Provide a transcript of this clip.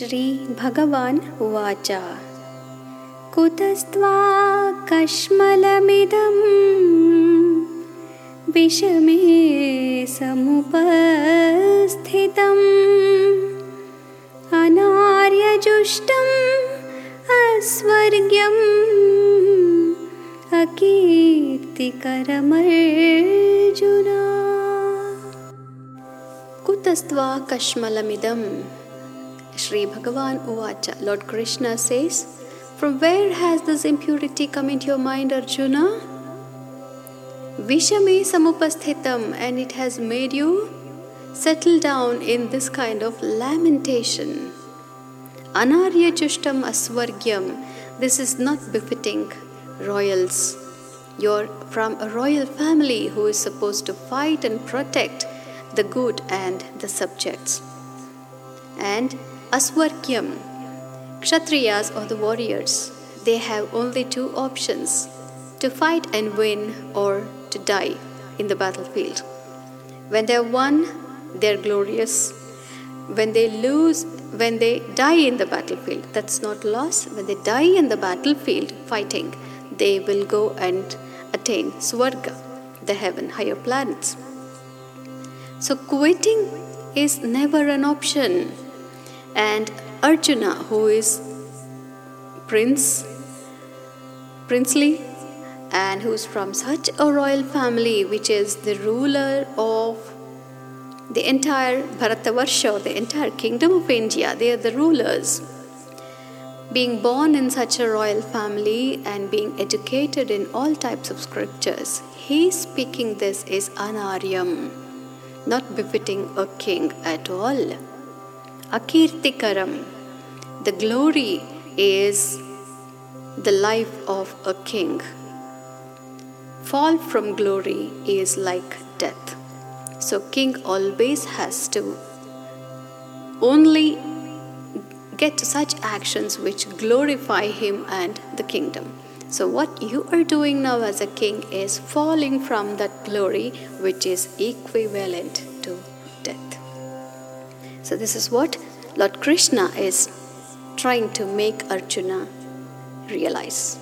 श्रीभगवान् उवाच। कुतस्त्वा कश्मलमिदं विषमे समुपस्थितम्। अनार्यजुष्टम् अस्वर्ग्यम् अकीर्तिकरमर्जुना। कुतस्त्वा कश्मलमिदं Sri Bhagavan Uvacha, Lord Krishna says, From where has this impurity come into your mind, Arjuna? Vishame samupasthitam, and it has made you settle down in this kind of lamentation. Anarya Jushtam Aswargyam, this is not befitting royals. You're from a royal family who is supposed to fight and protect the good and the subjects. And Aswargyam, Kshatriyas or the warriors, they have only two options to fight and win or to die in the battlefield. When they're won, they're glorious. When they lose, when they die in the battlefield, that's not loss. When they die in the battlefield fighting, they will go and attain Swarga, the heaven, higher planets. So quitting is never an option. And Arjuna, who is prince, princely, and who's from such a royal family, which is the ruler of the entire Bharatavarsha, the entire kingdom of India, they are the rulers. Being born in such a royal family and being educated in all types of scriptures, he speaking this is anaryam, not befitting a king at all. Akirtikaram, the glory is the life of a king. Fall from glory is like death. So, king always has to only get such actions which glorify him and the kingdom. So, what you are doing now as a king is falling from that glory which is equivalent. So, this is what Lord Krishna is trying to make Arjuna realize.